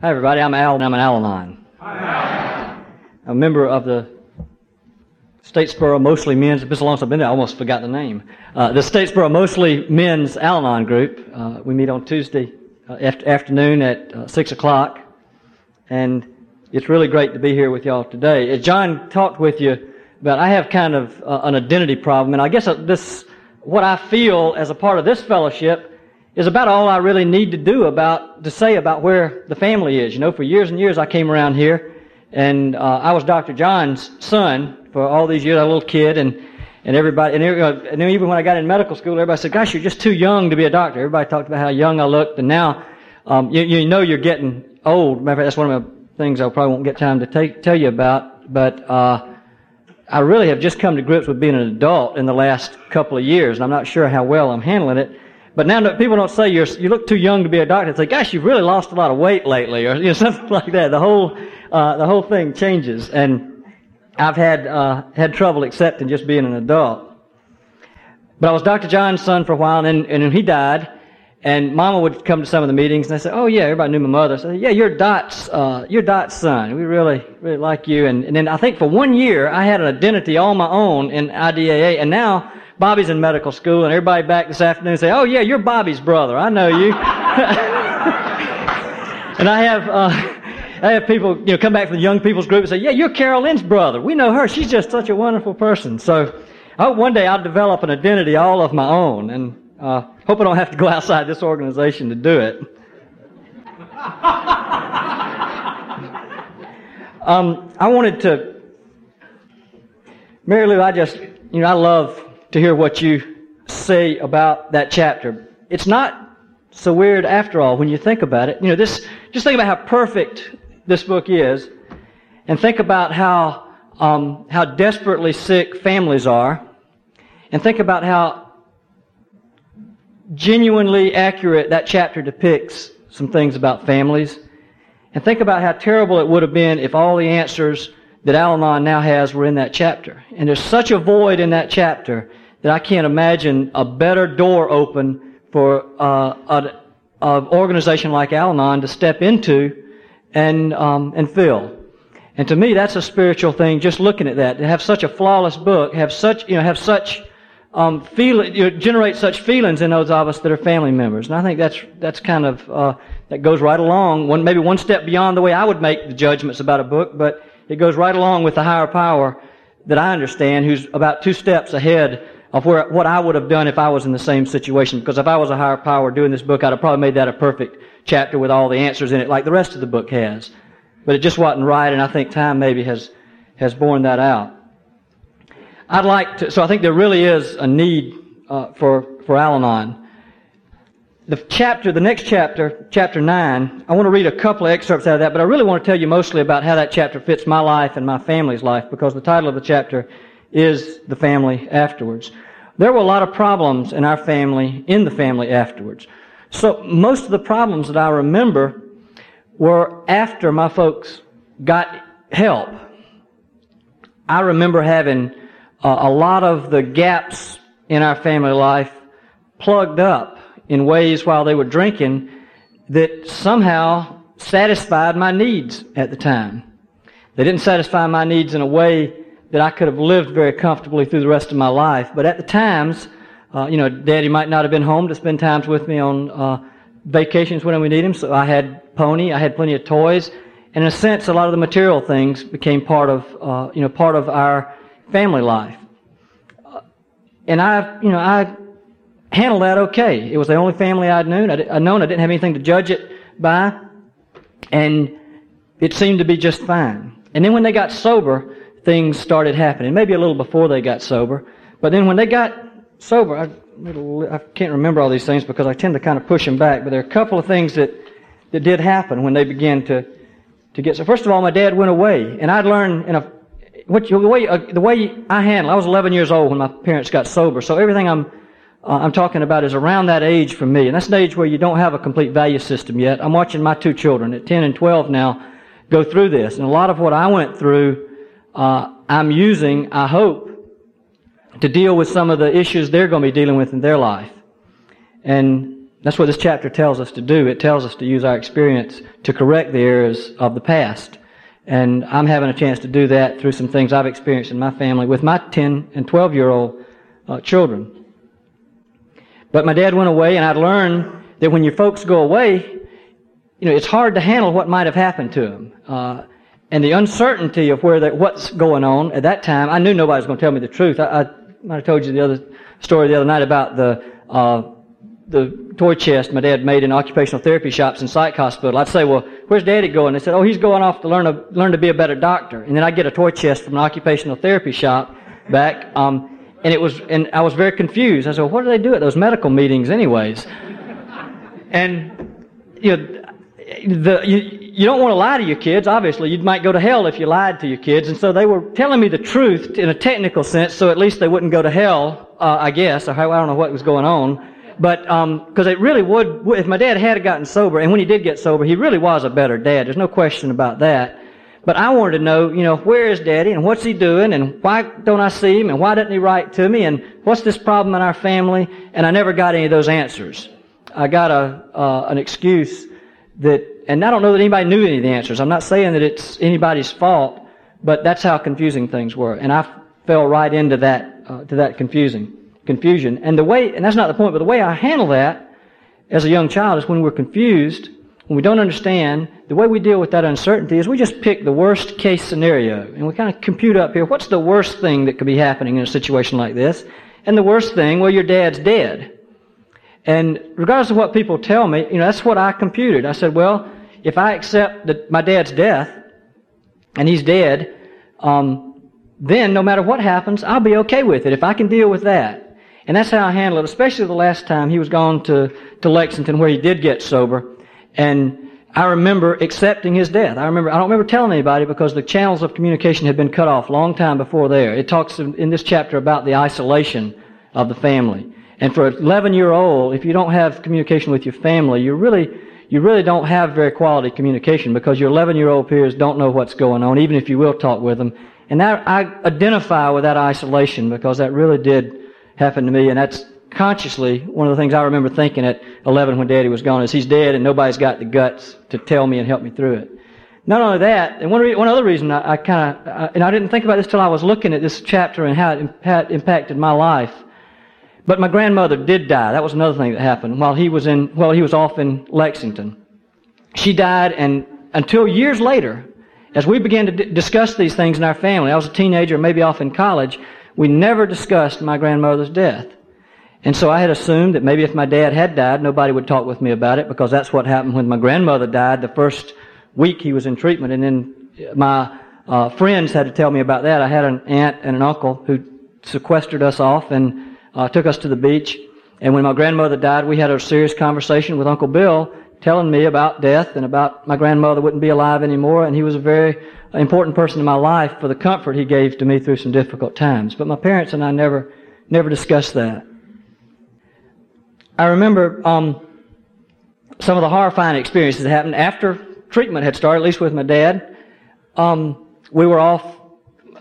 Hi, everybody. I'm Al, and I'm an Al-Anon. Hi, A member of the Statesboro Mostly Men's, it's been so long since I've been there, I almost forgot the name. Uh, the Statesboro Mostly Men's Al-Anon group. Uh, we meet on Tuesday uh, after, afternoon at uh, 6 o'clock. And it's really great to be here with y'all today. As John talked with you about, I have kind of uh, an identity problem, and I guess uh, this, what I feel as a part of this fellowship is about all I really need to do about, to say about where the family is. You know, for years and years I came around here and uh, I was Dr. John's son for all these years. I was a little kid and, and everybody, and, and even when I got in medical school, everybody said, gosh, you're just too young to be a doctor. Everybody talked about how young I looked and now, um, you, you know you're getting old. Matter of fact, that's one of the things I probably won't get time to take, tell you about, but, uh, I really have just come to grips with being an adult in the last couple of years, and I'm not sure how well I'm handling it. But now people don't say you're, you look too young to be a doctor. They say, gosh, you've really lost a lot of weight lately, or you know, something like that. The whole, uh, the whole thing changes. And I've had, uh, had trouble accepting just being an adult. But I was Dr. John's son for a while, and, and he died. And Mama would come to some of the meetings, and I said, "Oh yeah, everybody knew my mother." So "Yeah, you're Dot's, uh, you're Dot's son. We really, really like you." And, and then I think for one year I had an identity all my own in IDAA, and now Bobby's in medical school, and everybody back this afternoon say, "Oh yeah, you're Bobby's brother. I know you." and I have. Uh, I have people, you know, come back from the young people's group and say, "Yeah, you're Carolyn's brother. We know her. She's just such a wonderful person." So, I hope one day I'll develop an identity all of my own, and uh, hope I don't have to go outside this organization to do it. um, I wanted to, Mary Lou. I just, you know, I love to hear what you say about that chapter. It's not so weird after all when you think about it. You know, this, just think about how perfect this book is and think about how, um, how desperately sick families are and think about how genuinely accurate that chapter depicts some things about families and think about how terrible it would have been if all the answers that Al-Anon now has were in that chapter. And there's such a void in that chapter that I can't imagine a better door open for uh, an organization like Al-Anon to step into and um, and fill. And to me, that's a spiritual thing. Just looking at that, to have such a flawless book, have such you know have such um, feel you know, generate such feelings in those of us that are family members. And I think that's that's kind of uh, that goes right along one maybe one step beyond the way I would make the judgments about a book, but it goes right along with the higher power that I understand, who's about two steps ahead of where, what I would have done if I was in the same situation. Because if I was a higher power doing this book, I'd have probably made that a perfect chapter with all the answers in it, like the rest of the book has. But it just wasn't right, and I think time maybe has has borne that out. I'd like to. So I think there really is a need uh, for for Al-Anon. The chapter, the next chapter, chapter nine. I want to read a couple of excerpts out of that, but I really want to tell you mostly about how that chapter fits my life and my family's life, because the title of the chapter is the family afterwards. There were a lot of problems in our family, in the family afterwards. So most of the problems that I remember were after my folks got help. I remember having uh, a lot of the gaps in our family life plugged up in ways while they were drinking that somehow satisfied my needs at the time. They didn't satisfy my needs in a way that I could have lived very comfortably through the rest of my life. But at the times, uh, you know, Daddy might not have been home to spend times with me on uh, vacations when we need him. So I had pony, I had plenty of toys, and in a sense, a lot of the material things became part of, uh, you know, part of our family life. Uh, and I, you know, I handled that okay. It was the only family I'd known. I'd, I'd known I didn't have anything to judge it by, and it seemed to be just fine. And then when they got sober, things started happening. Maybe a little before they got sober. But then when they got sober, I, I can't remember all these things because I tend to kind of push them back. But there are a couple of things that, that did happen when they began to, to get so. First of all, my dad went away, and I'd learned in a what, the way uh, the way I handle. I was 11 years old when my parents got sober, so everything I'm uh, I'm talking about is around that age for me, and that's an age where you don't have a complete value system yet. I'm watching my two children at 10 and 12 now go through this, and a lot of what I went through uh, I'm using, I hope, to deal with some of the issues they're going to be dealing with in their life. And That's what this chapter tells us to do. It tells us to use our experience to correct the errors of the past. And I'm having a chance to do that through some things I've experienced in my family with my 10 and 12 year old uh, children. But my dad went away, and I'd learned that when your folks go away, you know, it's hard to handle what might have happened to them. Uh, and the uncertainty of where that what's going on at that time, I knew nobody was going to tell me the truth. I, I might have told you the other story the other night about the uh, the toy chest my dad made in occupational therapy shops in psych hospital. I'd say, well, where's daddy going? They said, oh, he's going off to learn, a, learn to be a better doctor. And then I'd get a toy chest from an occupational therapy shop back. Um, and it was, and I was very confused. I said, well, what do they do at those medical meetings anyways? and, you know, the, you, you don't want to lie to your kids, obviously. You might go to hell if you lied to your kids. And so they were telling me the truth in a technical sense, so at least they wouldn't go to hell, uh, I guess. Or I don't know what was going on. But, because um, it really would, if my dad had gotten sober, and when he did get sober, he really was a better dad. There's no question about that. But I wanted to know, you know, where is daddy and what's he doing and why don't I see him and why doesn't he write to me and what's this problem in our family? And I never got any of those answers. I got a, uh, an excuse that, and I don't know that anybody knew any of the answers. I'm not saying that it's anybody's fault, but that's how confusing things were. And I fell right into that, uh, to that confusing confusion. And the way, and that's not the point, but the way I handle that as a young child is when we're confused, when we don't understand, the way we deal with that uncertainty is we just pick the worst case scenario and we kind of compute up here what's the worst thing that could be happening in a situation like this. And the worst thing, well, your dad's dead. And regardless of what people tell me, you know, that's what I computed. I said, well, if I accept that my dad's death and he's dead, um, then no matter what happens, I'll be okay with it if I can deal with that. And that's how I handle it, especially the last time he was gone to, to Lexington where he did get sober. And I remember accepting his death. I remember, I don't remember telling anybody because the channels of communication had been cut off long time before there. It talks in this chapter about the isolation of the family. And for an 11 year old, if you don't have communication with your family, you really, you really don't have very quality communication because your 11 year old peers don't know what's going on, even if you will talk with them. And that, I identify with that isolation because that really did happen to me, and that's consciously one of the things I remember thinking at 11 when Daddy was gone is he's dead, and nobody's got the guts to tell me and help me through it. Not only that, and one, re- one other reason I, I kind of, and I didn't think about this till I was looking at this chapter and how it, it impacted my life. But my grandmother did die. That was another thing that happened while he was in, while he was off in Lexington. She died, and until years later, as we began to d- discuss these things in our family, I was a teenager, maybe off in college, we never discussed my grandmother's death. And so I had assumed that maybe if my dad had died, nobody would talk with me about it because that's what happened when my grandmother died the first week he was in treatment. And then my uh, friends had to tell me about that. I had an aunt and an uncle who sequestered us off and uh, took us to the beach. And when my grandmother died, we had a serious conversation with Uncle Bill telling me about death and about my grandmother wouldn't be alive anymore. And he was a very important person in my life for the comfort he gave to me through some difficult times. But my parents and I never, never discussed that. I remember um, some of the horrifying experiences that happened after treatment had started, at least with my dad. Um, we were off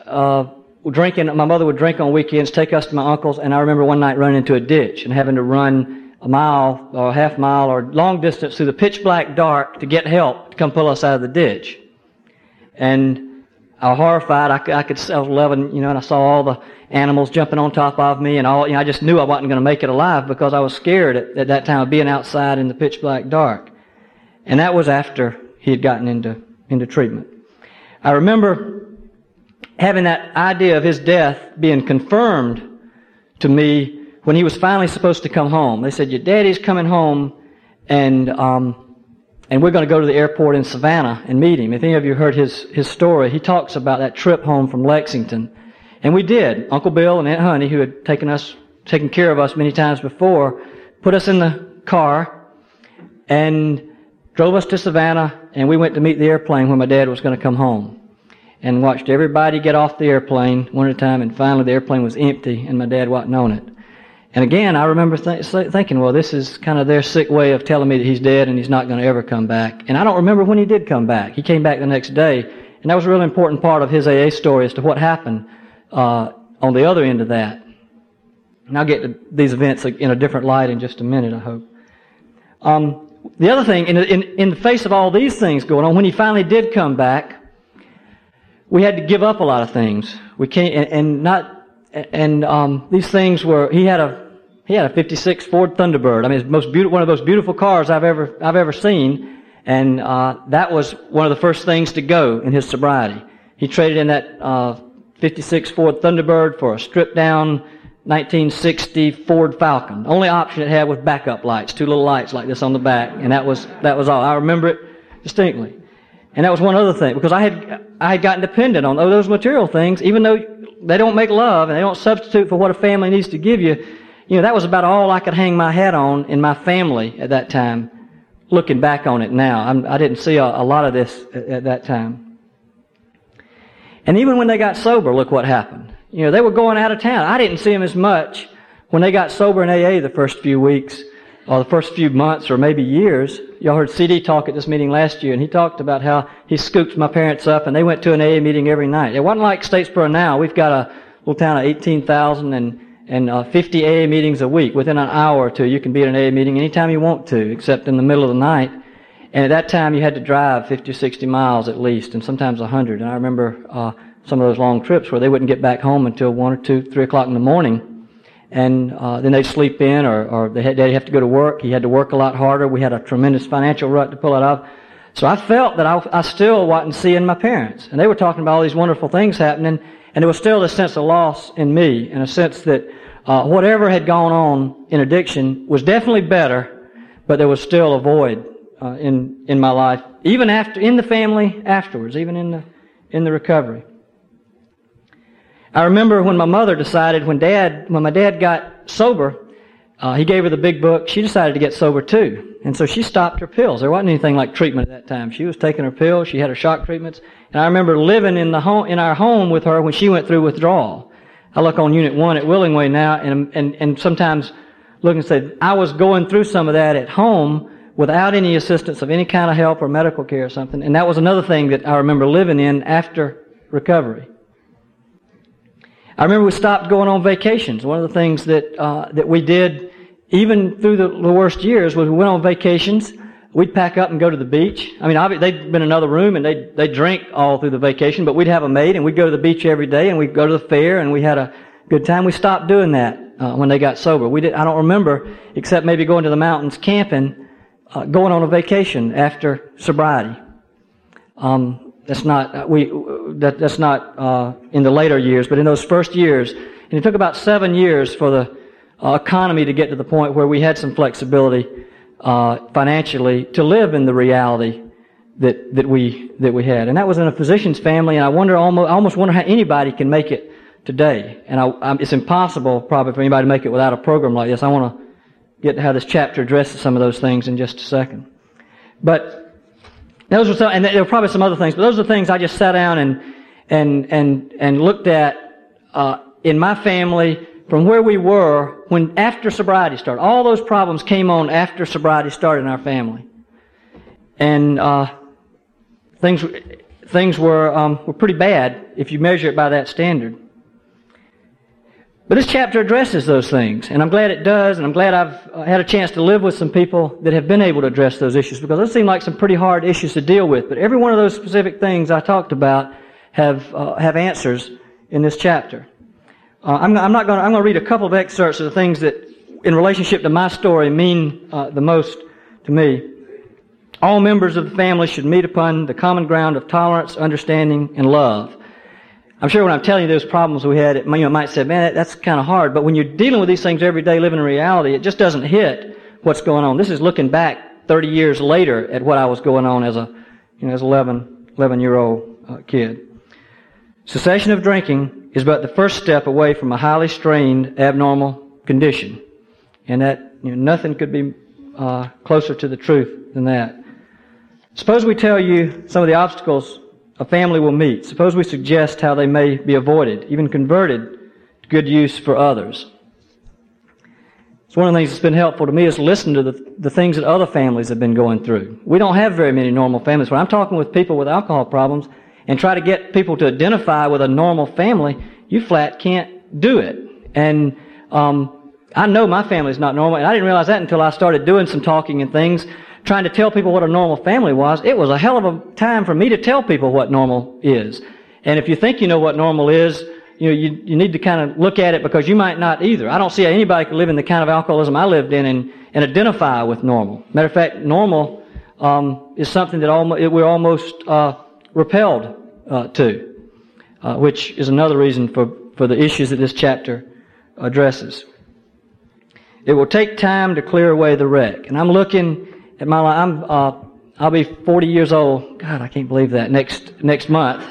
uh, drinking. My mother would drink on weekends, take us to my uncle's, and I remember one night running into a ditch and having to run a mile or a half mile or long distance through the pitch black dark to get help to come pull us out of the ditch. And I was horrified. I could, I could, I was 11, you know, and I saw all the animals jumping on top of me and all, you know, I just knew I wasn't going to make it alive because I was scared at, at that time of being outside in the pitch black dark. And that was after he had gotten into, into treatment. I remember having that idea of his death being confirmed to me when he was finally supposed to come home. They said, your daddy's coming home and, um, and we're going to go to the airport in Savannah and meet him. If any of you heard his, his story, he talks about that trip home from Lexington. And we did. Uncle Bill and Aunt Honey, who had taken us, taken care of us many times before, put us in the car and drove us to Savannah and we went to meet the airplane when my dad was going to come home. And watched everybody get off the airplane one at a time and finally the airplane was empty and my dad wasn't on it. And again, I remember th- thinking, well, this is kind of their sick way of telling me that he's dead and he's not going to ever come back. And I don't remember when he did come back. He came back the next day. And that was a really important part of his AA story as to what happened uh, on the other end of that. And I'll get to these events in a different light in just a minute, I hope. Um, the other thing, in, in, in the face of all these things going on, when he finally did come back, we had to give up a lot of things. We can't, and, and not, and um, these things were. He had a he had a '56 Ford Thunderbird. I mean, it's most beautiful, one of the most beautiful cars I've ever I've ever seen, and uh, that was one of the first things to go in his sobriety. He traded in that uh, '56 Ford Thunderbird for a stripped down 1960 Ford Falcon. Only option it had was backup lights, two little lights like this on the back, and that was that was all. I remember it distinctly. And that was one other thing because I had I had gotten dependent on those material things, even though they don't make love and they don't substitute for what a family needs to give you. You know, that was about all I could hang my hat on in my family at that time. Looking back on it now, I'm, I did not see a, a, lot of this at, at that time. And even when they got sober, look what happened. You know, they were going out of town. I didn't see them as much when they got sober in AA the first few weeks or the first few months or maybe years. Y'all heard CD talk at this meeting last year, and he talked about how he scooped my parents up and they went to an AA meeting every night. It wasn't like Statesboro now. We've got a little town of 18,000 and and uh, 50 AA meetings a week. Within an hour or two, you can be at an AA meeting anytime you want to, except in the middle of the night. And at that time, you had to drive 50 or 60 miles at least, and sometimes 100. And I remember uh, some of those long trips where they wouldn't get back home until one or two, three o'clock in the morning, and uh, then they'd sleep in, or, or they had, they'd have to go to work. He had to work a lot harder. We had a tremendous financial rut to pull it off. So I felt that I, I still wasn't seeing my parents, and they were talking about all these wonderful things happening, and there was still a sense of loss in me, and a sense that uh, whatever had gone on in addiction was definitely better, but there was still a void uh, in in my life, even after in the family afterwards, even in the in the recovery. I remember when my mother decided, when dad, when my dad got sober, uh, he gave her the big book. She decided to get sober too. And so she stopped her pills. There wasn't anything like treatment at that time. She was taking her pills. She had her shock treatments. And I remember living in the home, in our home with her when she went through withdrawal. I look on Unit 1 at Willingway now and, and, and sometimes look and say, I was going through some of that at home without any assistance of any kind of help or medical care or something. And that was another thing that I remember living in after recovery. I remember we stopped going on vacations. One of the things that uh, that we did, even through the, the, worst years, was we went on vacations. We'd pack up and go to the beach. I mean, they'd been in another room and they they drink all through the vacation, but we'd have a maid and we'd go to the beach every day and we'd go to the fair and we had a good time. We stopped doing that uh, when they got sober. We did. I don't remember except maybe going to the mountains camping, uh, going on a vacation after sobriety. Um, that's not uh, we. That, that's not uh, in the later years, but in those first years, and it took about seven years for the uh, economy to get to the point where we had some flexibility uh, financially to live in the reality that that we that we had, and that was in a physician's family. And I wonder, almost, I almost wonder how anybody can make it today. And I, I, it's impossible probably for anybody to make it without a program like this. I want to get to how this chapter addresses some of those things in just a second, but those were some, and there were probably some other things, but those are the things I just sat down and and and and looked at uh, in my family from where we were when after sobriety started. All those problems came on after sobriety started in our family, and uh, things things were um, were pretty bad if you measure it by that standard. But this chapter addresses those things, and I'm glad it does, and I'm glad I've uh, had a chance to live with some people that have been able to address those issues, because those seem like some pretty hard issues to deal with. But every one of those specific things I talked about have, uh, have answers in this chapter. Uh, I'm, I'm, not going I'm going to read a couple of excerpts of the things that, in relationship to my story, mean uh, the most to me. All members of the family should meet upon the common ground of tolerance, understanding, and love. I'm sure when I'm telling you those problems we had, it, you know, might say, man, that, that's kind of hard. But when you're dealing with these things every day, living in reality, it just doesn't hit what's going on. This is looking back 30 years later at what I was going on as a, you know, as 11, 11 year old uh, kid. Cessation of drinking is but the first step away from a highly strained, abnormal condition. And that, you know, nothing could be uh, closer to the truth than that. Suppose we tell you some of the obstacles a family will meet. Suppose we suggest how they may be avoided, even converted to good use for others. It's one of the things that's been helpful to me is listen to the, the things that other families have been going through. We don't have very many normal families. When I'm talking with people with alcohol problems and try to get people to identify with a normal family, you flat can't do it. And um, I know my family's not normal, and I didn't realize that until I started doing some talking and things, trying to tell people what a normal family was. It was a hell of a time for me to tell people what normal is. And if you think you know what normal is, you know, you, you need to kind of look at it because you might not either. I don't see how anybody could live in the kind of alcoholism I lived in and, and identify with normal. Matter of fact, normal um, is something that almost, we're almost uh, repelled uh, to, uh, which is another reason for, for the issues that this chapter addresses. It will take time to clear away the wreck. And I'm looking at my life. I'm, uh, I'll be 40 years old. God, I can't believe that. Next, next month.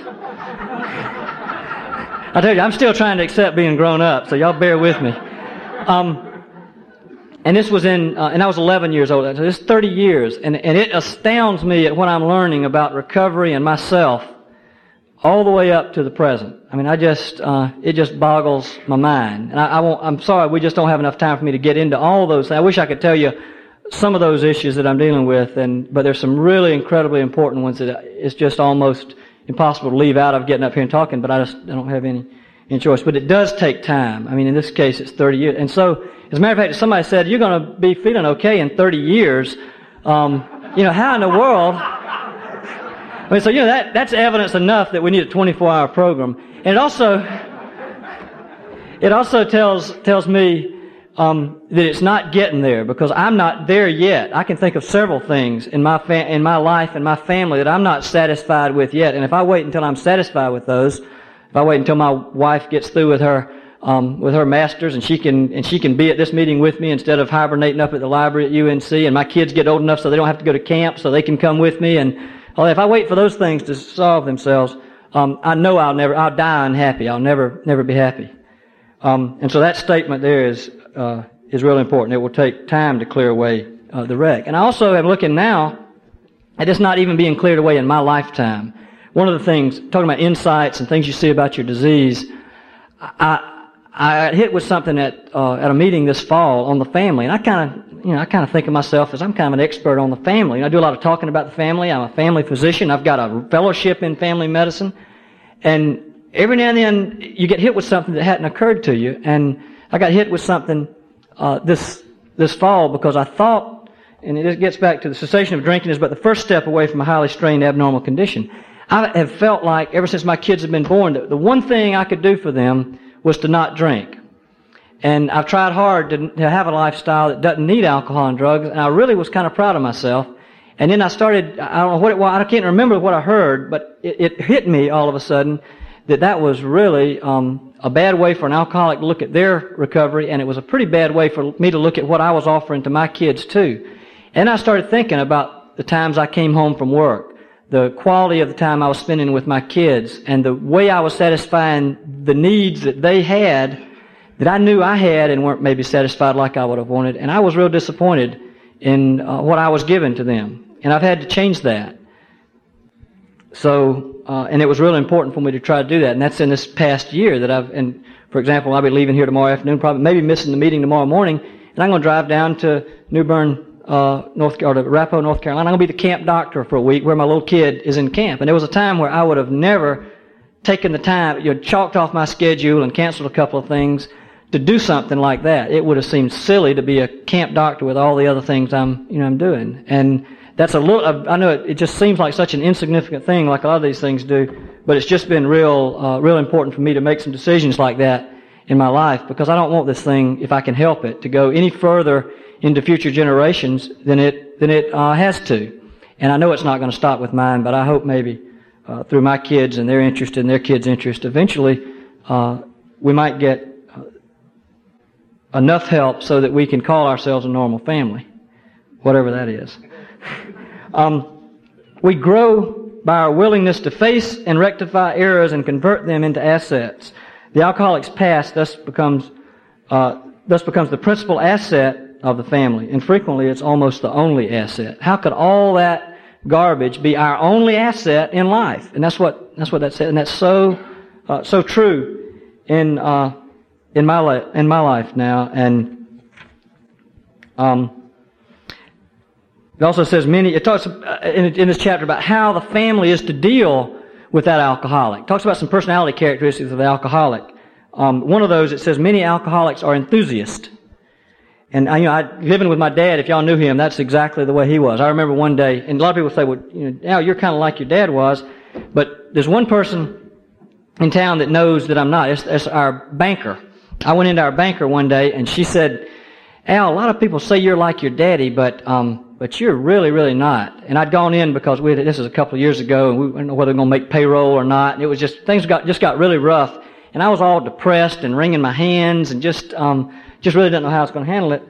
I tell you, I'm still trying to accept being grown up, so y'all bear with me. Um, and this was in, uh, and I was 11 years old. So this is 30 years, and, and it astounds me at what I'm learning about recovery and myself all the way up to the present. I mean, I just, uh, it just boggles my mind. And I, I won't, I'm sorry, we just don't have enough time for me to get into all those things. I wish I could tell you some of those issues that I'm dealing with, and, but there's some really incredibly important ones that it's just almost impossible to leave out of getting up here and talking, but I just I don't have any, any choice. But it does take time. I mean, in this case, it's 30 years. And so, as a matter of fact, if somebody said, you're going to be feeling okay in 30 years, um, you know, how in the world I mean, so, you know, that, that's evidence enough that we need a 24 hour program. And it also, it also tells, tells me, um, that it's not getting there because I'm not there yet. I can think of several things in my fa- in my life and my family that I'm not satisfied with yet. And if I wait until I'm satisfied with those, if I wait until my wife gets through with her um, with her masters and she can and she can be at this meeting with me instead of hibernating up at the library at UNC, and my kids get old enough so they don't have to go to camp, so they can come with me and well, if I wait for those things to solve themselves, um, I know I'll never, I'll die unhappy. I'll never, never be happy. Um, and so that statement there is, uh, is really important. It will take time to clear away uh, the wreck. And I also am looking now at this not even being cleared away in my lifetime. One of the things, talking about insights and things you see about your disease, I, I hit with something at uh, at a meeting this fall on the family, and I kind of you know I kind of think of myself as I'm kind of an expert on the family. And I do a lot of talking about the family. I'm a family physician. I've got a fellowship in family medicine, and every now and then you get hit with something that hadn't occurred to you. And I got hit with something uh, this this fall because I thought, and it gets back to the cessation of drinking is but the first step away from a highly strained abnormal condition. I have felt like ever since my kids have been born, that the one thing I could do for them was to not drink. And I've tried hard to, to have a lifestyle that doesn't need alcohol and drugs, and I really was kind of proud of myself. And then I started, I don't know what it was, I can't remember what I heard, but it, it hit me all of a sudden that that was really um, a bad way for an alcoholic to look at their recovery, and it was a pretty bad way for me to look at what I was offering to my kids too. And I started thinking about the times I came home from work the quality of the time I was spending with my kids and the way I was satisfying the needs that they had that I knew I had and weren't maybe satisfied like I would have wanted. And I was real disappointed in uh, what I was giving to them. And I've had to change that. So, uh, and it was really important for me to try to do that. And that's in this past year that I've, and for example, I'll be leaving here tomorrow afternoon, probably maybe missing the meeting tomorrow morning, and I'm going to drive down to New Bern, uh, North or to North Carolina. I'm going to be the camp doctor for a week where my little kid is in camp. And there was a time where I would have never taken the time, you know, chalked off my schedule and canceled a couple of things to do something like that. It would have seemed silly to be a camp doctor with all the other things I'm, you know, I'm doing. And that's a little, I know it, it just seems like such an insignificant thing like a lot of these things do, but it's just been real, uh, real important for me to make some decisions like that in my life because I don't want this thing, if I can help it, to go any further into future generations than it than it uh, has to. And I know it's not going to stop with mine, but I hope maybe uh, through my kids and their interest and their kids' interest, eventually uh, we might get uh, enough help so that we can call ourselves a normal family, whatever that is. Um, we grow by our willingness to face and rectify errors and convert them into assets. The alcoholic's past thus becomes uh, thus becomes the principal asset of the family. And frequently it's almost the only asset. How could all that garbage be our only asset in life? And that's what, that's what that said. And that's so, uh, so true in, uh, in my life, in my life now. And, um, it also says many, it talks uh, in, this chapter about how the family is to deal with that alcoholic. It talks about some personality characteristics of the alcoholic. Um, one of those, it says many alcoholics are enthusiasts. And I, you know, I, living with my dad, if y'all knew him, that's exactly the way he was. I remember one day, and a lot of people say, well, you know, Al, you're kind of like your dad was, but there's one person in town that knows that I'm not. It's, it's our banker. I went into our banker one day, and she said, Al, a lot of people say you're like your daddy, but um, but you're really, really not. And I'd gone in because we had, this was a couple of years ago, and we didn't know whether we are going to make payroll or not. And it was just things got just got really rough, and I was all depressed and wringing my hands and just um, just really didn't know how I was going to handle it.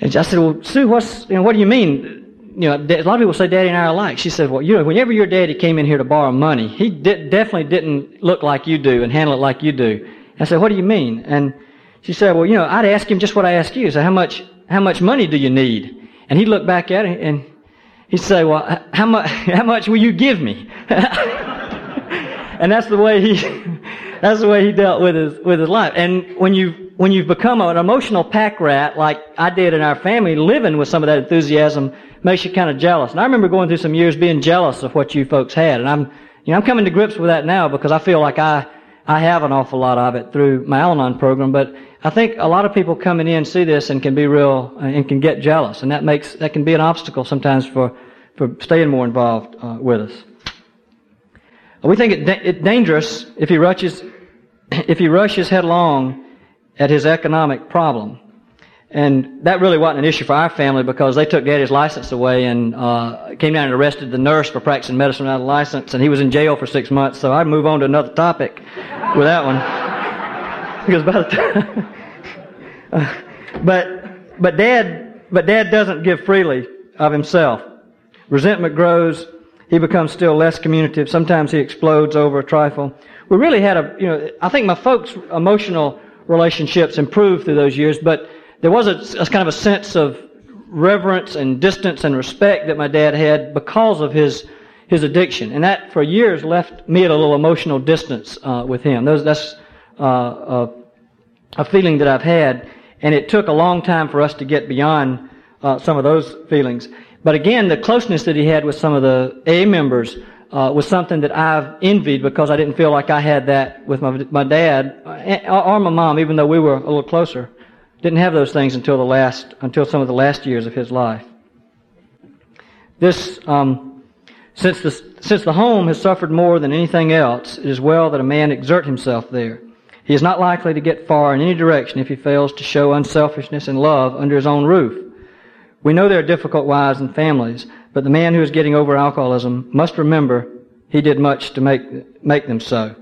And I said, "Well, Sue, what's you know what do you mean?" You know, a lot of people say Daddy and I are alike. She said, "Well, you know, whenever your daddy came in here to borrow money, he definitely didn't look like you do and handle it like you do." I said, "What do you mean?" And she said, well, you know, I'd ask him just what I ask you. So how much, how much money do you need? And he'd look back at it and he'd say, well, how much, how much will you give me? and that's the way he, that's the way he dealt with his, with his life. And when you, when you've become an emotional pack rat, like I did in our family, living with some of that enthusiasm makes you kind of jealous. And I remember going through some years being jealous of what you folks had. And I'm, you know, I'm coming to grips with that now because I feel like I, I have an awful lot of it through my Al-Anon program, but I think a lot of people coming in see this and can be real uh, and can get jealous, and that makes that can be an obstacle sometimes for for staying more involved uh, with us. We think it it's dangerous if he rushes if he rushes headlong at his economic problem. And that really wasn't an issue for our family because they took Daddy's license away and uh, came down and arrested the nurse for practicing medicine without a license, and he was in jail for six months. So I'd move on to another topic with that one. because by the time, uh, but but Dad, but Dad doesn't give freely of himself. Resentment grows. He becomes still less communicative. Sometimes he explodes over a trifle. We really had a, you know, I think my folks' emotional relationships improved through those years, but there was a, a, kind of a sense of reverence and distance and respect that my dad had because of his his addiction, and that for years left me at a little emotional distance uh, with him. Those, that's uh, a, a, feeling that I've had, and it took a long time for us to get beyond uh, some of those feelings. But again, the closeness that he had with some of the A members uh, was something that I've envied because I didn't feel like I had that with my my dad uh, or my mom, even though we were a little closer. Didn't have those things until the last, until some of the last years of his life. This, um, since the, since the home has suffered more than anything else, it is well that a man exert himself there. He is not likely to get far in any direction if he fails to show unselfishness and love under his own roof. We know there are difficult wives and families, but the man who is getting over alcoholism must remember he did much to make, make them so.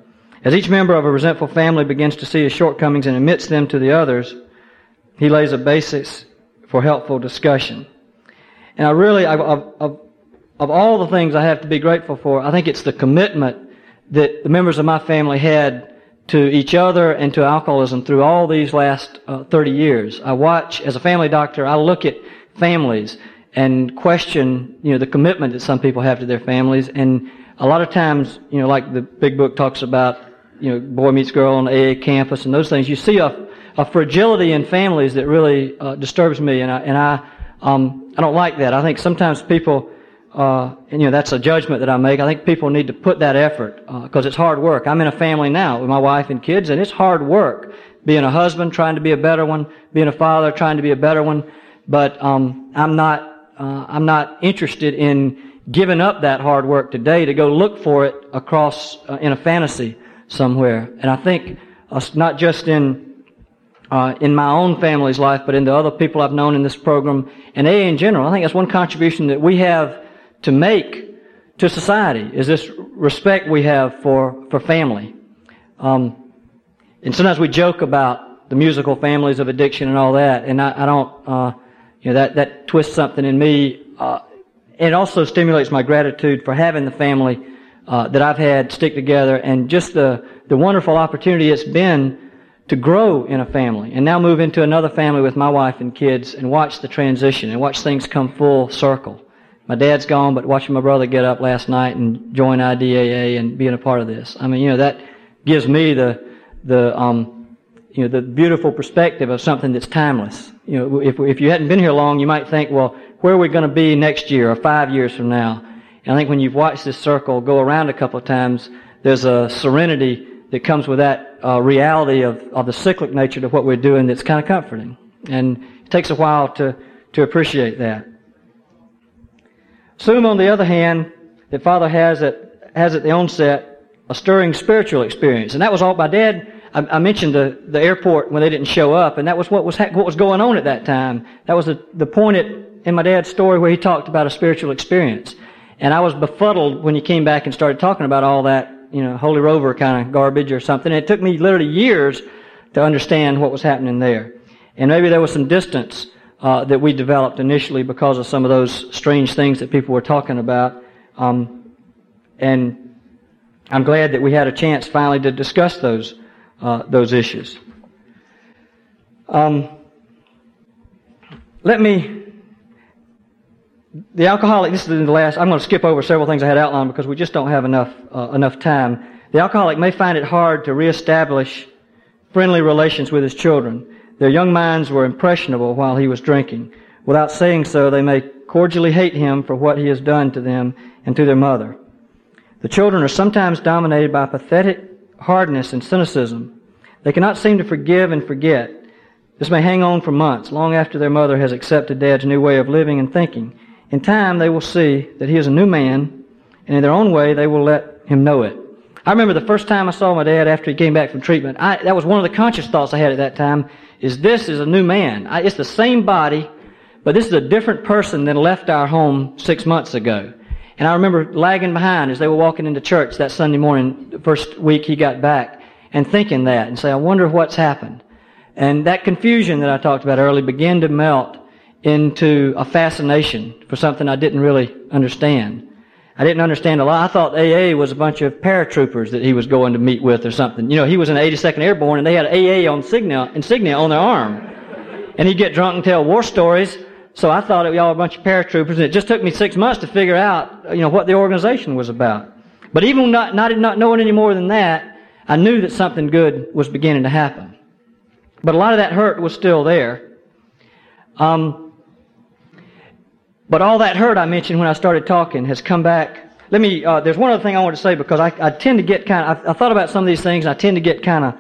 As each member of a resentful family begins to see his shortcomings and admits them to the others, he lays a basis for helpful discussion. And I really, of, of, of all the things I have to be grateful for, I think it's the commitment that the members of my family had to each other and to alcoholism through all these last uh, 30 years. I watch, as a family doctor, I look at families and question, you know, the commitment that some people have to their families. And a lot of times, you know, like the big book talks about, you know, boy meets girl on AA campus and those things, you see a, a fragility in families that really uh, disturbs me, and I and I um, I don't like that. I think sometimes people, uh, and, you know, that's a judgment that I make. I think people need to put that effort because uh, it's hard work. I'm in a family now with my wife and kids, and it's hard work being a husband, trying to be a better one, being a father, trying to be a better one. But um, I'm not uh, I'm not interested in giving up that hard work today to go look for it across uh, in a fantasy somewhere. And I think uh, not just in uh, in my own family's life, but in the other people I've known in this program and AA in general. I think that's one contribution that we have to make to society is this respect we have for, for family. Um, and sometimes we joke about the musical families of addiction and all that, and I, I don't, uh, you know, that, that twists something in me. Uh, it also stimulates my gratitude for having the family uh, that I've had stick together and just the, the wonderful opportunity it's been to grow in a family and now move into another family with my wife and kids and watch the transition and watch things come full circle. My dad's gone, but watching my brother get up last night and join IDAA and being a part of this. I mean, you know, that gives me the, the, um, you know, the beautiful perspective of something that's timeless. You know, if, if you hadn't been here long, you might think, well, where are we going to be next year or five years from now? And I think when you've watched this circle go around a couple of times, there's a serenity that comes with that uh, reality of, of the cyclic nature of what we're doing that's kind of comforting. And it takes a while to, to appreciate that. Assume, on the other hand, that Father has at, has at the onset a stirring spiritual experience. And that was all my dad. I, mentioned the, the airport when they didn't show up, and that was what was, what was going on at that time. That was the, the point at, in my dad's story where he talked about a spiritual experience. And I was befuddled when he came back and started talking about all that, you know, Holy Roller kind of garbage or something. It took me literally years to understand what was happening there. And maybe there was some distance uh, that we developed initially because of some of those strange things that people were talking about. Um, and I'm glad that we had a chance finally to discuss those uh, those issues. Um, let me. The alcoholic. This is the last. I'm going to skip over several things I had outlined because we just don't have enough uh, enough time. The alcoholic may find it hard to reestablish friendly relations with his children. Their young minds were impressionable while he was drinking. Without saying so, they may cordially hate him for what he has done to them and to their mother. The children are sometimes dominated by pathetic hardness and cynicism. They cannot seem to forgive and forget. This may hang on for months, long after their mother has accepted dad's new way of living and thinking. In time, they will see that he is a new man, and in their own way, they will let him know it. I remember the first time I saw my dad after he came back from treatment. I, that was one of the conscious thoughts I had at that time is this is a new man. I, it's the same body, but this is a different person than left our home six months ago. And I remember lagging behind as they were walking into church that Sunday morning, the first week he got back, and thinking that and say, I wonder what's happened. And that confusion that I talked about earlier began to melt into a fascination for something I didn't really understand. I didn't understand a lot. I thought AA was a bunch of paratroopers that he was going to meet with or something. You know, he was in the 82nd Airborne and they had AA on insignia, insignia on their arm. And he'd get drunk and tell war stories. So I thought it was all a bunch of paratroopers. And it just took me six months to figure out, you know, what the organization was about. But even not, not, not knowing any more than that, I knew that something good was beginning to happen. But a lot of that hurt was still there. Um, but all that hurt I mentioned when I started talking has come back. Let me, uh, there's one other thing I want to say because I, I tend to get kind of, I, I, thought about some of these things and I tend to get kind of,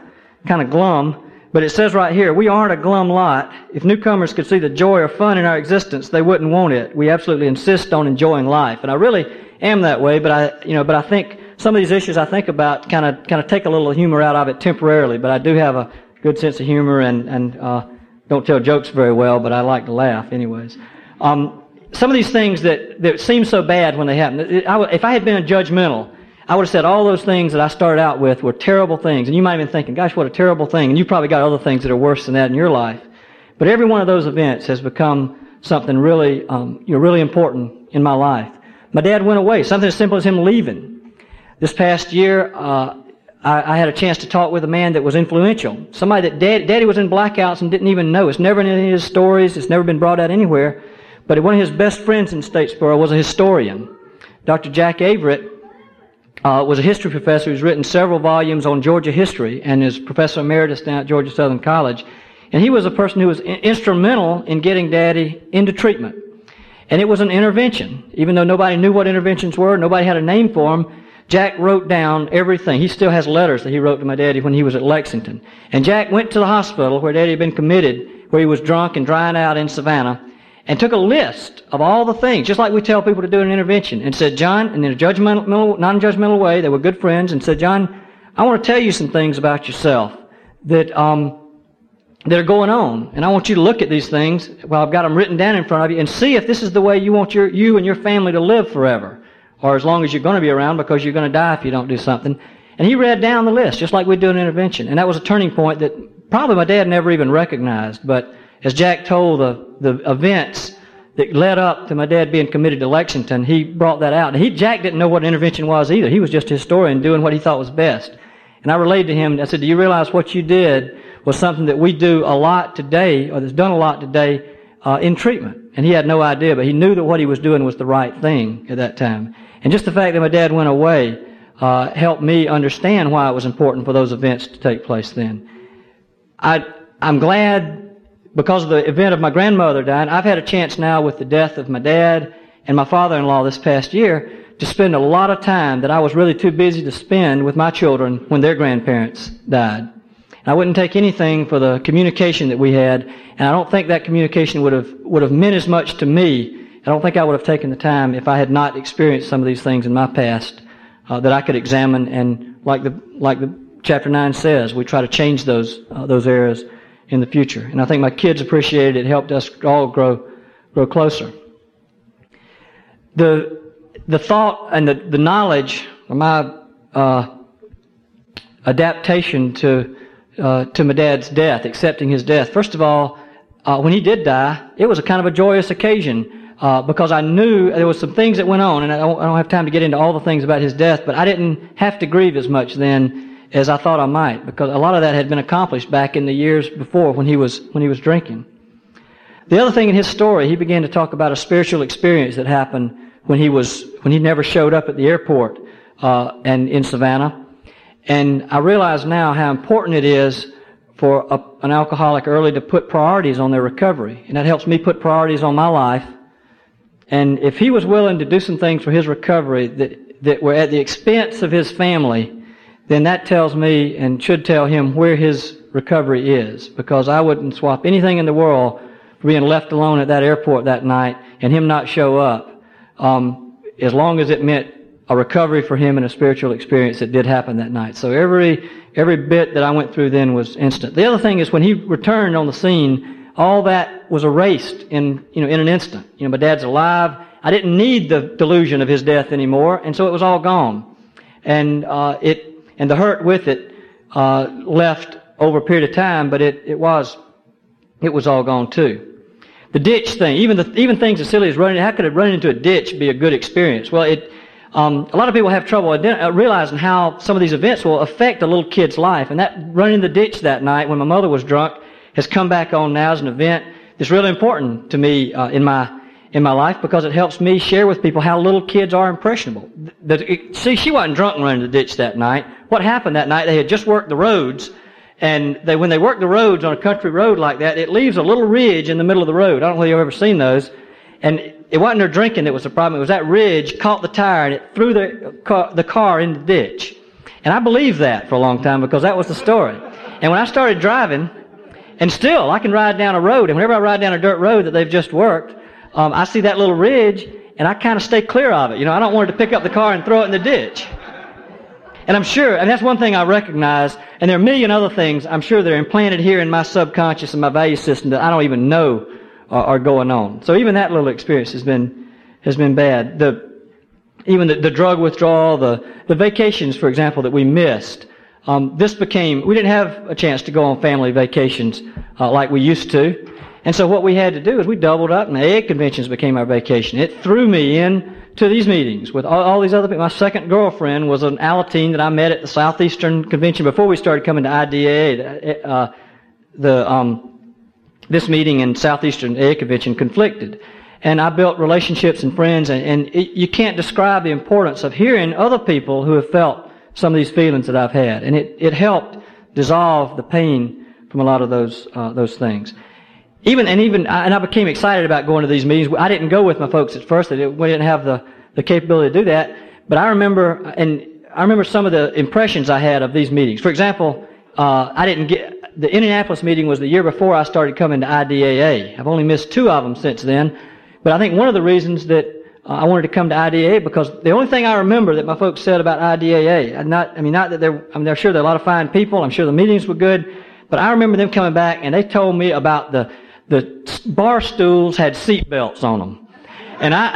kind of glum. But it says right here, we aren't a glum lot. If newcomers could see the joy or fun in our existence, they wouldn't want it. We absolutely insist on enjoying life. And I really am that way, but I, you know, but I think some of these issues I think about kind of, kind of take a little humor out of it temporarily, but I do have a good sense of humor and, and, uh, don't tell jokes very well, but I like to laugh anyways. Um, some of these things that, that seem so bad when they happen. if I had been judgmental, I would have said all those things that I started out with were terrible things. And you might have been thinking, gosh, what a terrible thing. And you probably got other things that are worse than that in your life. But every one of those events has become something really, um, you know, really important in my life. My dad went away. Something as simple as him leaving. This past year, uh, I, I, had a chance to talk with a man that was influential. Somebody that dad, daddy was in blackouts and didn't even know. It's never in any of his stories. It's never been brought out anywhere. But one of his best friends in Statesboro was a historian. Dr. Jack Averitt uh, was a history professor who's written several volumes on Georgia history and is professor emeritus down at Georgia Southern College. And he was a person who was instrumental in getting Daddy into treatment. And it was an intervention. Even though nobody knew what interventions were, nobody had a name for them, Jack wrote down everything. He still has letters that he wrote to my daddy when he was at Lexington. And Jack went to the hospital where daddy had been committed, where he was drunk and drying out in Savannah, and took a list of all the things, just like we tell people to do an intervention, and said, John, and in a judgmental, non-judgmental way, they were good friends, and said, John, I want to tell you some things about yourself that um, that are going on, and I want you to look at these things. Well, I've got them written down in front of you, and see if this is the way you want your you and your family to live forever, or as long as you're going to be around, because you're going to die if you don't do something. And he read down the list, just like we do an intervention, and that was a turning point that probably my dad never even recognized, but as Jack told the, the events that led up to my dad being committed to Lexington, he brought that out. And he, Jack didn't know what intervention was either. He was just a historian doing what he thought was best. And I relayed to him, I said, do you realize what you did was something that we do a lot today, or that's done a lot today, uh, in treatment? And he had no idea, but he knew that what he was doing was the right thing at that time. And just the fact that my dad went away, uh, helped me understand why it was important for those events to take place then. I, I'm glad because of the event of my grandmother dying, I've had a chance now with the death of my dad and my father-in-law this past year to spend a lot of time that I was really too busy to spend with my children when their grandparents died. I wouldn't take anything for the communication that we had, and I don't think that communication would have would have meant as much to me. I don't think I would have taken the time if I had not experienced some of these things in my past uh, that I could examine and, like the like the chapter nine says, we try to change those uh, those areas in the future. And I think my kids appreciated it. it helped us all grow grow closer. The the thought and the, the knowledge, my uh, adaptation to uh, to my dad's death, accepting his death. First of all, uh, when he did die, it was a kind of a joyous occasion uh, because I knew there was some things that went on, and I don't, I don't have time to get into all the things about his death, but I didn't have to grieve as much then as I thought I might, because a lot of that had been accomplished back in the years before when he was when he was drinking. The other thing in his story, he began to talk about a spiritual experience that happened when he was when he never showed up at the airport uh, and in Savannah, and I realize now how important it is for a, an alcoholic early to put priorities on their recovery, and that helps me put priorities on my life. And if he was willing to do some things for his recovery that, that were at the expense of his family, then that tells me and should tell him where his recovery is. Because I wouldn't swap anything in the world for being left alone at that airport that night and him not show up, um, as long as it meant a recovery for him and a spiritual experience that did happen that night. So every every bit that I went through then was instant. The other thing is when he returned on the scene, all that was erased in, you know, in an instant. You know, my dad's alive. I didn't need the delusion of his death anymore, and so it was all gone. And, uh, it, and the hurt with it, uh, left over a period of time, but it, it was, it was all gone too. The ditch thing, even the, even things as silly as running, how could it run into a ditch be a good experience? Well, it, um, a lot of people have trouble uh, realizing how some of these events will affect a little kid's life. And that running the ditch that night when my mother was drunk, has come back on now as an event that's really important to me uh, in my in my life because it helps me share with people how little kids are impressionable. See, she wasn't drunk running the ditch that night. What happened that night? They had just worked the roads, and they, when they work the roads on a country road like that, it leaves a little ridge in the middle of the road. I don't know if you've ever seen those. And it wasn't her drinking that was the problem. It was that ridge caught the tire and it threw the the car in the ditch. And I believed that for a long time because that was the story. And when I started driving, and still, I can ride down a road, and whenever I ride down a dirt road that they've just worked, um, I see that little ridge, and I kind of stay clear of it. You know, I don't want it to pick up the car and throw it in the ditch. And I'm sure, and that's one thing I recognize, and there are a million other things I'm sure that are implanted here in my subconscious and my value system that I don't even know are, are going on. So even that little experience has been has been bad. The even the, the drug withdrawal, the the vacations, for example, that we missed. Um, this became, we didn't have a chance to go on family vacations uh, like we used to. And so what we had to do is we doubled up and the AA conventions became our vacation. It threw me in to these meetings with all, all these other people. My second girlfriend was an Alateen that I met at the Southeastern Convention before we started coming to IDAA. Uh, the, um, this meeting and Southeastern AA Convention conflicted. And I built relationships and friends, and, and it, you can't describe the importance of hearing other people who have felt some of these feelings that I've had. And it, it helped dissolve the pain from a lot of those, uh, those things. Even, and even, and I became excited about going to these meetings. I didn't go with my folks at first. We didn't have the, the capability to do that. But I remember, and I remember some of the impressions I had of these meetings. For example, uh, I didn't get, the Indianapolis meeting was the year before I started coming to IDAA. I've only missed two of them since then. But I think one of the reasons that uh, I wanted to come to IDAA because the only thing I remember that my folks said about IDAA, not, I mean, not that they're, I mean, they're sure they're a lot of fine people. I'm sure the meetings were good, but I remember them coming back and they told me about the, the bar stools had seat belts on them. And I,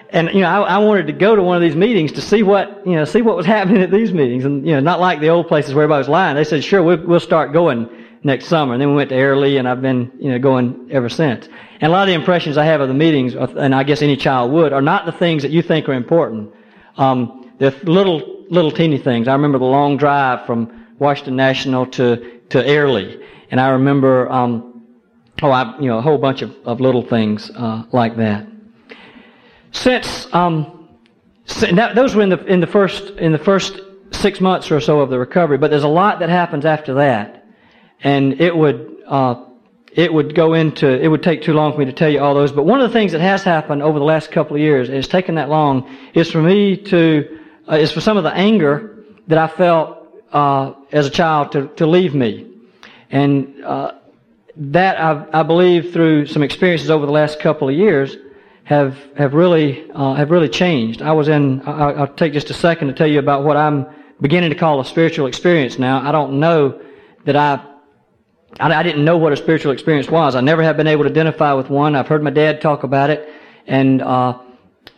and, you know, I, I wanted to go to one of these meetings to see what, you know, see what was happening at these meetings. And, you know, not like the old places where everybody was lying. They said, sure, we'll, we'll start going next summer. And then we went to Airlie and I've been, you know, going ever since. And a lot of the impressions I have of the meetings, and I guess any child would, are not the things that you think are important. Um, they're little, little teeny things. I remember the long drive from Washington National to, to Airlie. And I remember, um, oh, you know, a whole bunch of, of little things, uh, like that. Since, um, that, those were in the, in the first, in the first six months or so of the recovery, but there's a lot that happens after that. And it would, uh, it would go into, it would take too long for me to tell you all those. But one of the things that has happened over the last couple of years, and it's taken that long, is for me to, uh, is for some of the anger that I felt uh, as a child to, to leave me. And uh, that, I, I believe, through some experiences over the last couple of years, have have really uh, have really changed. I was in. I'll, I'll take just a second to tell you about what I'm beginning to call a spiritual experience now. I don't know that I I, didn't know what a spiritual experience was. I never have been able to identify with one. I've heard my dad talk about it, and uh,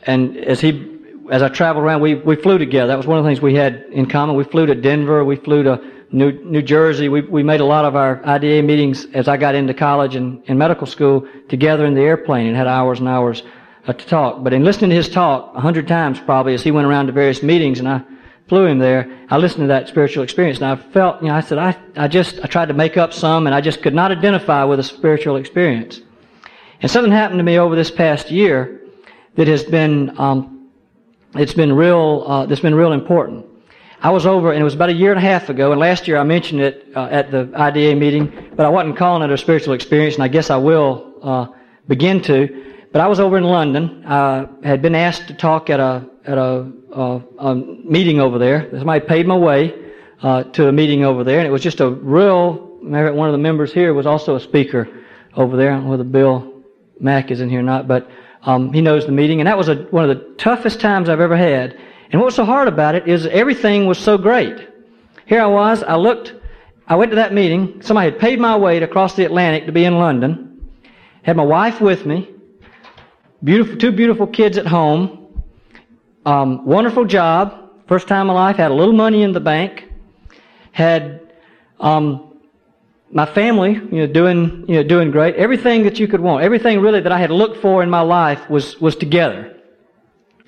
and as he as I traveled around, we we flew together. That was one of the things we had in common. We flew to Denver. We flew to New New Jersey. We we made a lot of our IDAA meetings as I got into college and, and medical school together in the airplane and had hours and hours uh, to talk. But in listening to his talk a hundred times probably as he went around to various meetings and I flew him there, I listened to that spiritual experience and I felt, you know, I said, I, I just, I tried to make up some and I just could not identify with a spiritual experience. And something happened to me over this past year that has been, um, it's been real, uh, that's been real important. I was over, and it was about a year and a half ago, and last year I mentioned it uh, at the IDAA meeting, but I wasn't calling it a spiritual experience, and I guess I will uh, begin to. But I was over in London. I had been asked to talk at a at a, a, a meeting over there. Somebody paid my way uh, to a meeting over there, and it was just a real. One of the members here was also a speaker over there. I don't know whether Bill Mack is in here or not, but um, he knows the meeting, and that was a, one of the toughest times I've ever had. And what was so hard about it is everything was so great. Here I was. I looked. I went to that meeting. Somebody had paid my way to cross the Atlantic to be in London. Had my wife with me. Beautiful, two beautiful kids at home. Um, wonderful job. First time in life. Had a little money in the bank. Had um, my family, you know, doing you know doing great. Everything that you could want. Everything really that I had looked for in my life was was together.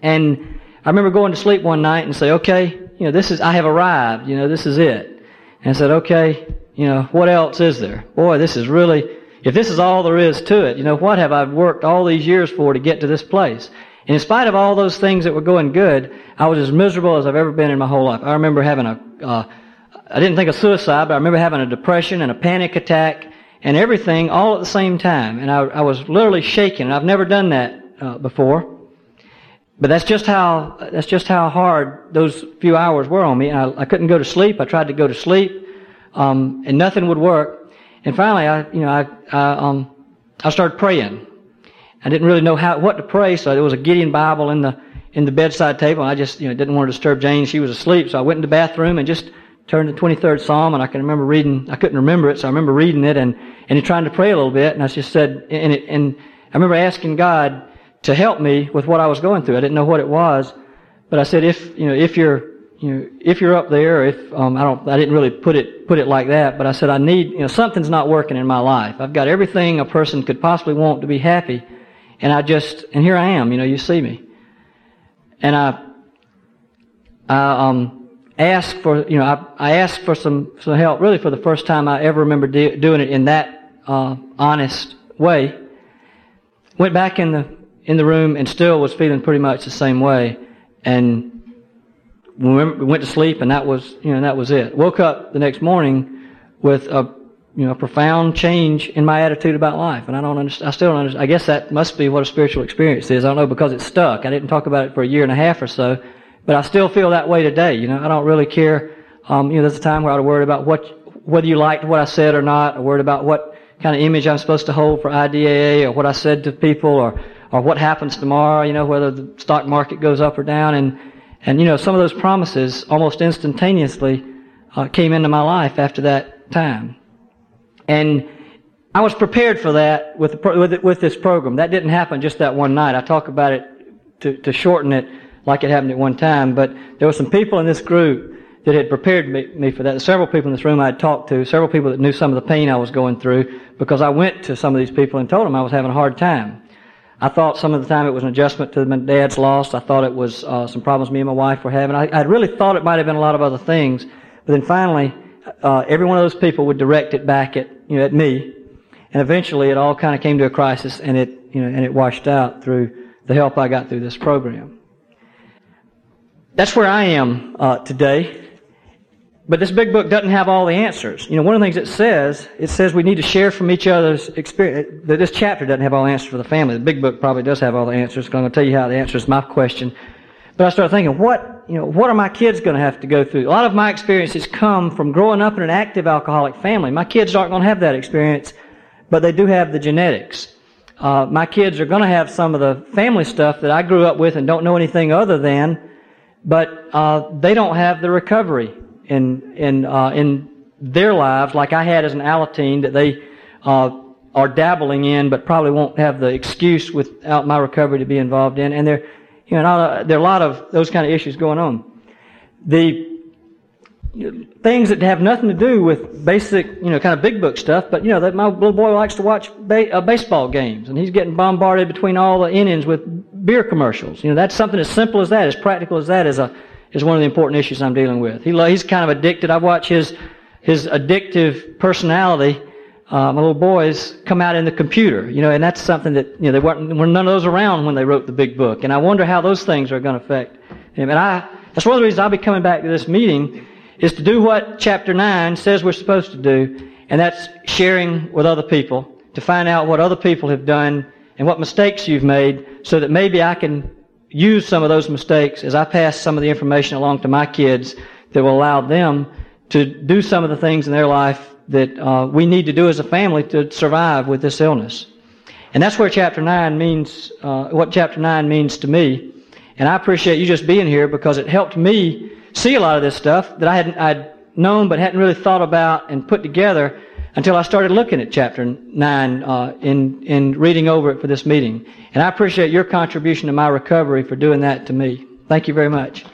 And I remember going to sleep one night and say, okay, you know, this is I have arrived. You know, this is it. And I said, okay, you know, what else is there? Boy, this is really if this is all there is to it, you know, what have I worked all these years for to get to this place? And in spite of all those things that were going good, I was as miserable as I've ever been in my whole life. I remember having a, uh, I didn't think of suicide, but I remember having a depression and a panic attack and everything all at the same time. And I, I was literally shaking. And I've never done that uh, before. But that's just how, that's just how hard those few hours were on me. I, I couldn't go to sleep. I tried to go to sleep, um, and nothing would work. And finally, I, you know, I, I, um, I started praying. I didn't really know how, what to pray, so there was a Gideon Bible in the, in the bedside table. I just, you know, didn't want to disturb Jane. She was asleep, so I went in the bathroom and just turned the 23rd Psalm, and I can remember reading, I couldn't remember it, so I remember reading it and, and trying to pray a little bit, and I just said, and, it, and I remember asking God to help me with what I was going through. I didn't know what it was, but I said, if, you know, if you're, you know, if you're up there, if um, I don't, I didn't really put it put it like that, but I said I need, you know, something's not working in my life. I've got everything a person could possibly want to be happy, and I just, and here I am. You know, you see me, and I, I um, asked for, you know, I, I asked for some some help. Really, for the first time I ever remember de- doing it in that uh, honest way. Went back in the in the room and still was feeling pretty much the same way, and we went to sleep, and that was you know that was it. Woke up the next morning with a you know a profound change in my attitude about life, and I don't understand. I still don't understand. I guess that must be what a spiritual experience is. I don't know because it's stuck. I didn't talk about it for a year and a half or so, but I still feel that way today. You know, I don't really care. Um, you know, there's a time where I was worry about what whether you liked what I said or not. I worried about what kind of image I'm supposed to hold for IDAA or what I said to people or or what happens tomorrow. You know, whether the stock market goes up or down and and you know, some of those promises almost instantaneously uh, came into my life after that time. And I was prepared for that with, the, with, with, this program. That didn't happen just that one night. I talk about it to, to shorten it like it happened at one time, but there were some people in this group that had prepared me, me for that. Several people in this room I had talked to, several people that knew some of the pain I was going through because I went to some of these people and told them I was having a hard time. I thought some of the time it was an adjustment to my dad's loss. I thought it was uh, some problems me and my wife were having. I, I really thought it might have been a lot of other things. But then finally, uh, every one of those people would direct it back at, you know, at me. And eventually it all kind of came to a crisis and it, you know, and it washed out through the help I got through this program. That's where I am uh, today. But this big book doesn't have all the answers. You know, one of the things it says, it says we need to share from each other's experience. That this chapter doesn't have all the answers for the family. The big book probably does have all the answers. I'm going to tell you how the answers my question. But I started thinking, what, you know, what are my kids going to have to go through? A lot of my experiences come from growing up in an active alcoholic family. My kids aren't going to have that experience, but they do have the genetics. Uh, my kids are going to have some of the family stuff that I grew up with and don't know anything other than, but uh, they don't have the recovery in in uh, in their lives like I had as an Alateen that they uh, are dabbling in, but probably won't have the excuse without my recovery to be involved in. And there, you know, there are a lot of those kind of issues going on. The things that have nothing to do with basic, you know, kind of big book stuff. But you know, that my little boy likes to watch ba- uh, baseball games, and he's getting bombarded between all the innings with beer commercials. You know, that's something as simple as that, as practical as that, as a is one of the important issues I'm dealing with. He he's kind of addicted. I watch his his addictive personality. Uh, my little boys come out in the computer, you know, and that's something that you know they weren't were none of those around when they wrote the big book, and I wonder how those things are going to affect him. And I that's one of the reasons I'll be coming back to this meeting is to do what chapter 9 says we're supposed to do, and that's sharing with other people, to find out what other people have done and what mistakes you've made, so that maybe I can use some of those mistakes as I pass some of the information along to my kids that will allow them to do some of the things in their life that uh, we need to do as a family to survive with this illness. And that's where chapter 9 means, uh, what chapter 9 means to me. And I appreciate you just being here because it helped me see a lot of this stuff that I hadn't I'd known but hadn't really thought about and put together until I started looking at chapter nine uh, in in reading over it for this meeting. And I appreciate your contribution to my recovery for doing that to me. Thank you very much.